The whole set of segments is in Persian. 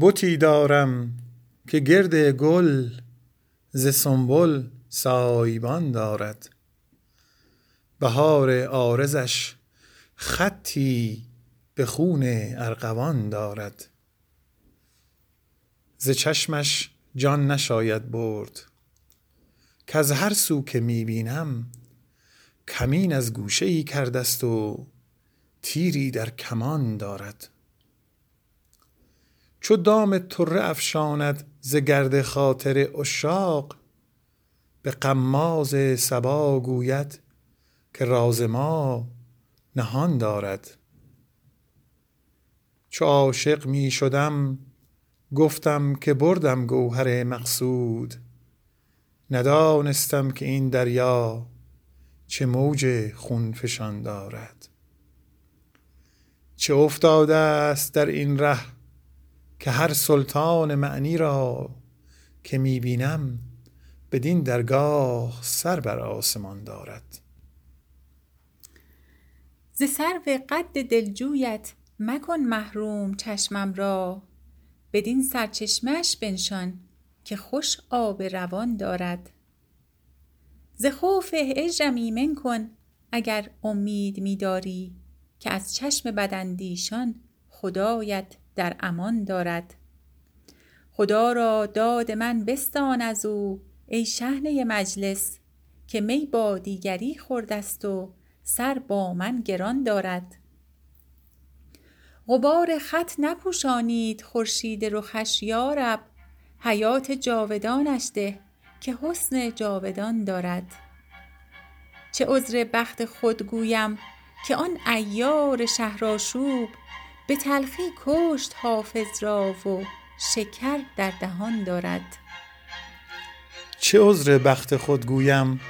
بتی دارم که گرد گل ز سنبل سایبان دارد. بهار عارضش خطی به خون ارغوان دارد. ز چشمش جان نشاید برد. کز هر سو که می بینم کمین از گوشه ای کرده ست و تیری در کمان دارد. چو دام طره افشاند ز گرد خاطر عشاق به غماز صبا گوید که راز ما نهان دارد. چو عاشق می شدم گفتم که بردم گوهر مقصود ندانستم که این دریا چه موج خون فشان دارد. چه افتاده ست در این ره که هر سلطان معنی را که می بینم بدین درگاه سر بر آسمان دارد. ز سرو قد دلجویت مکن محروم چشمم را. بدین سرچشمه اش بنشان که خوش آب روان دارد. ز خوف هجرم ایمن کن اگر امید می داری که از چشم بداندیشان خدایت در امان دارد. خدا را داد من بستان از او ای شحنه مجلس که می با دیگری خورده ست و سر با من گران دارد. غبار خط نپوشانید خورشید رخش یا رب حیات جاودانش ده که حسن جاودان دارد. چه عذر بخت خود گویم که آن عیار شهرآشوب به تلخی کشت حافظ را و شکر در دهان دارد. چه عذر بخت خود گویم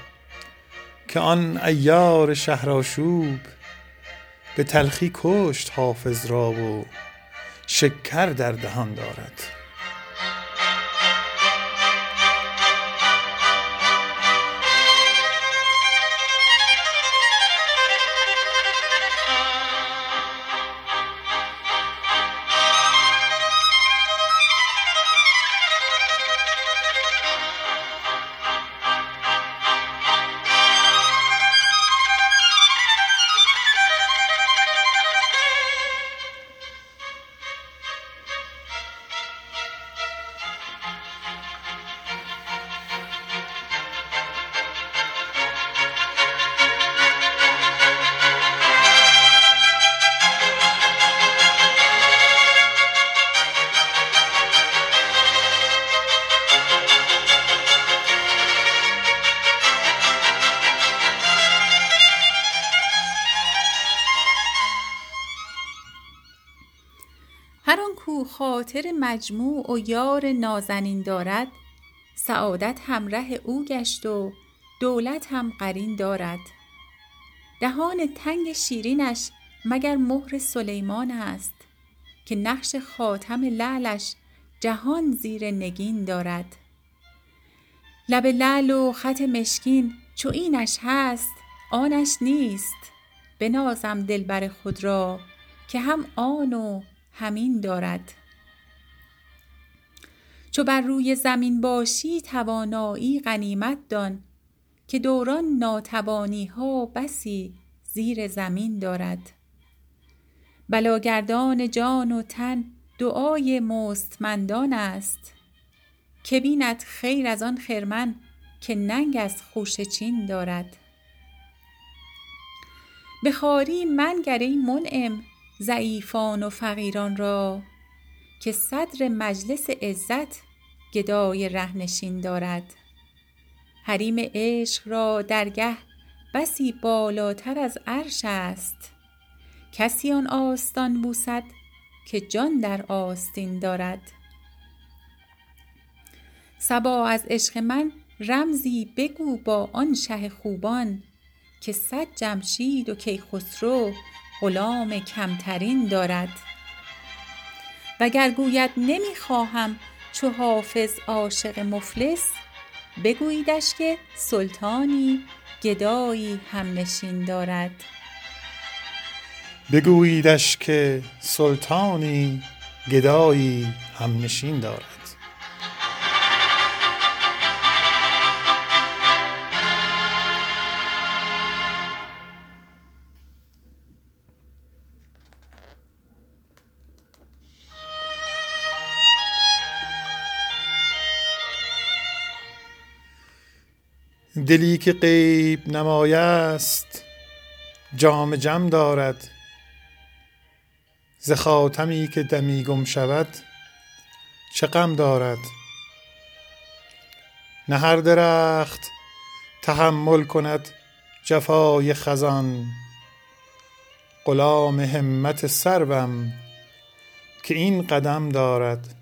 که آن عیار شهرآشوب به تلخی کشت حافظ را و شکر در دهان دارد. خاطر مجموع و یار نازنین دارد سعادت همره او گشت و دولت هم قرین دارد. دهان تنگ شیرینش مگر مهر سلیمان است که نقش خاتم لعلش جهان زیر نگین دارد. لب لعل و خط مشکین چو اینش هست آنش نیست. بنازم دلبر خود را که هم آن و هم این دارد. چو بر روی زمین باشی توانایی غنیمت دان که دوران ناتوانی ها بسی زیر زمین دارد. بلاگردان جان و تن دعای مستمندان است که بیند خیر از آن خرمن که ننگ از خوشه چین دارد. به خواری منگر ای منعم ضعیفان و فقیران را که صدر مجلس عزت گدای ره نشین دارد. حریم عشق را درگه بسی بالاتر از عرش است. کسی آن آستان بوسد که جان در آستین دارد. صبا از عشق من رمزی بگو با آن شه خوبان که صد جمشید و کیخسرو غلام کمترین دارد. وگر گوید نمی خواهم چو حافظ عاشق مفلس بگوییدش که سلطانی گدایی همنشین دارد. گدایی همنشین دارد. دلی که غیب نمای است جام جم دارد. ز خاتمی که دمی گم شود چه غم دارد؟ نه هر درخت تحمل کند جفای خزان. غلام همت سروم که این قدم دارد.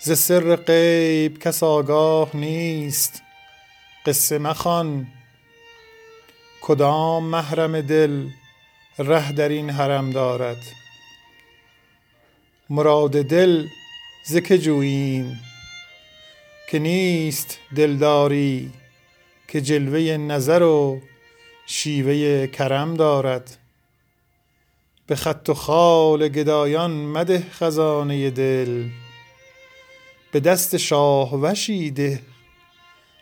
ز سر غیب کس آگاه نیست قصه مخوان. کدام محرم دل ره در این حرم دارد؟ مراد دل ز که جوییم؟ که نیست دلداری که جلوه نظر و شیوه کرم دارد. به خط و خال گدایان مده خزانه دل به دست شاهوشی ده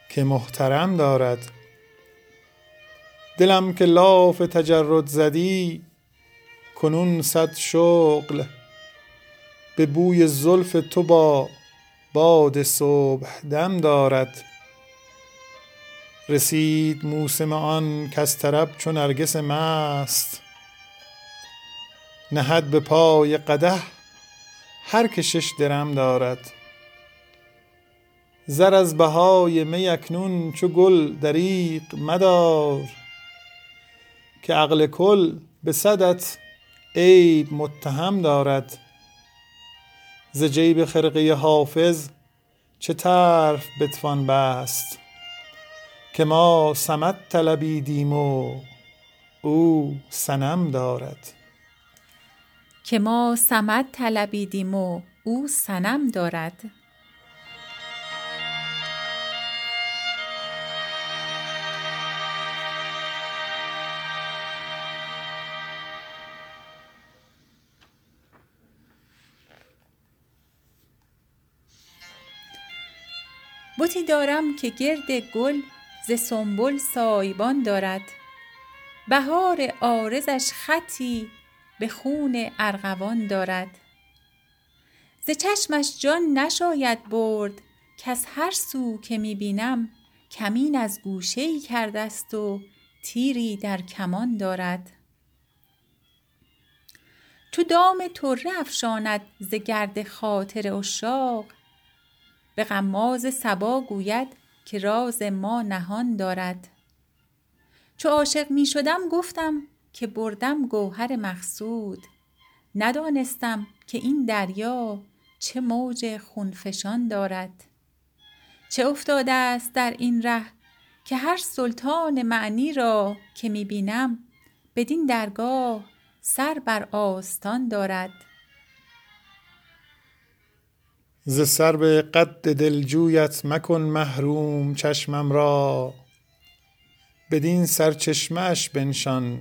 که محترم دارد. دلم که لاف تجرد زدی کنون صد شغل. به بوی زلف تو با باد صبح دم دارد. رسید موسم آن کز طرب چو نرگس مست. نهد به پای قدح هر که شش درم دارد. زر از بهای می اکنون چو گل دریغ مدار که عقل کل به صدت عیب متهم دارد. ز جیب خرقه حافظ چه طرف بتوان بست که ما صمد طلبیدیم و او صنم دارد. که ما صمد طلبیدیم و او صنم دارد. بتی دارم که گرد گل ز سنبل سایبان دارد. بهار عارضش خطی به خون ارغوان دارد. ز چشمش جان نشاید برد کز هر سو که می بینم کمین از گوشه ای کرده است و تیری در کمان دارد. چو دام طره افشاند ز گرد خاطر عشاق به غماز صبا گوید که راز ما نهان دارد. چو عاشق می شدم گفتم که بردم گوهر مقصود. ندانستم که این دریا چه موج خونفشان دارد. چه افتاده است در این ره که هر سلطان معنی را که می بینم بدین درگاه سر بر آستان دارد. ز سرو قد دلجویت مکن محروم چشمم را. بدین سرچشمه اش بنشان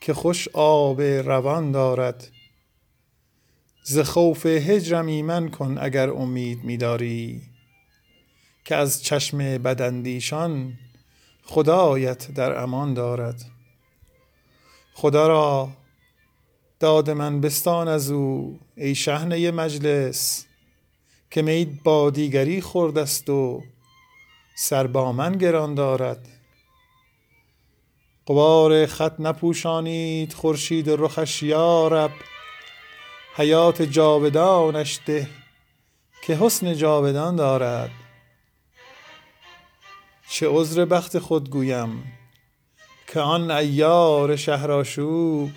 که خوش آب روان دارد. ز خوف هجرم ایمن کن اگر امید می داری که از چشم بداندیشان خدایت در امان دارد. خدا را داد من بستان از او ای شحنه مجلس. که می با دیگری خورده است و سر با من گران دارد. غبار خط نپوشانید خورشید رخش یا رب حیات جاودانش ده که حسن جاودان دارد. چه عذر بخت خود گویم که آن عیار شهرآشوب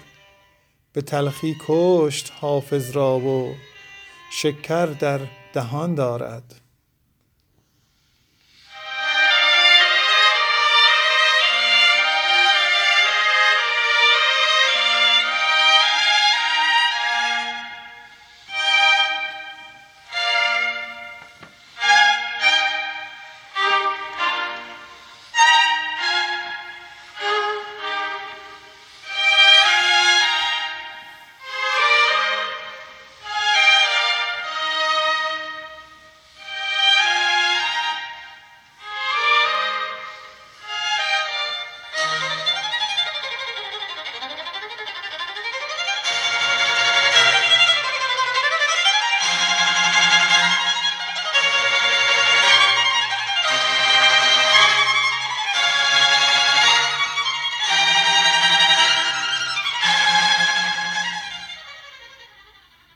به تلخی کشت حافظ را و شکر در دهان دارد.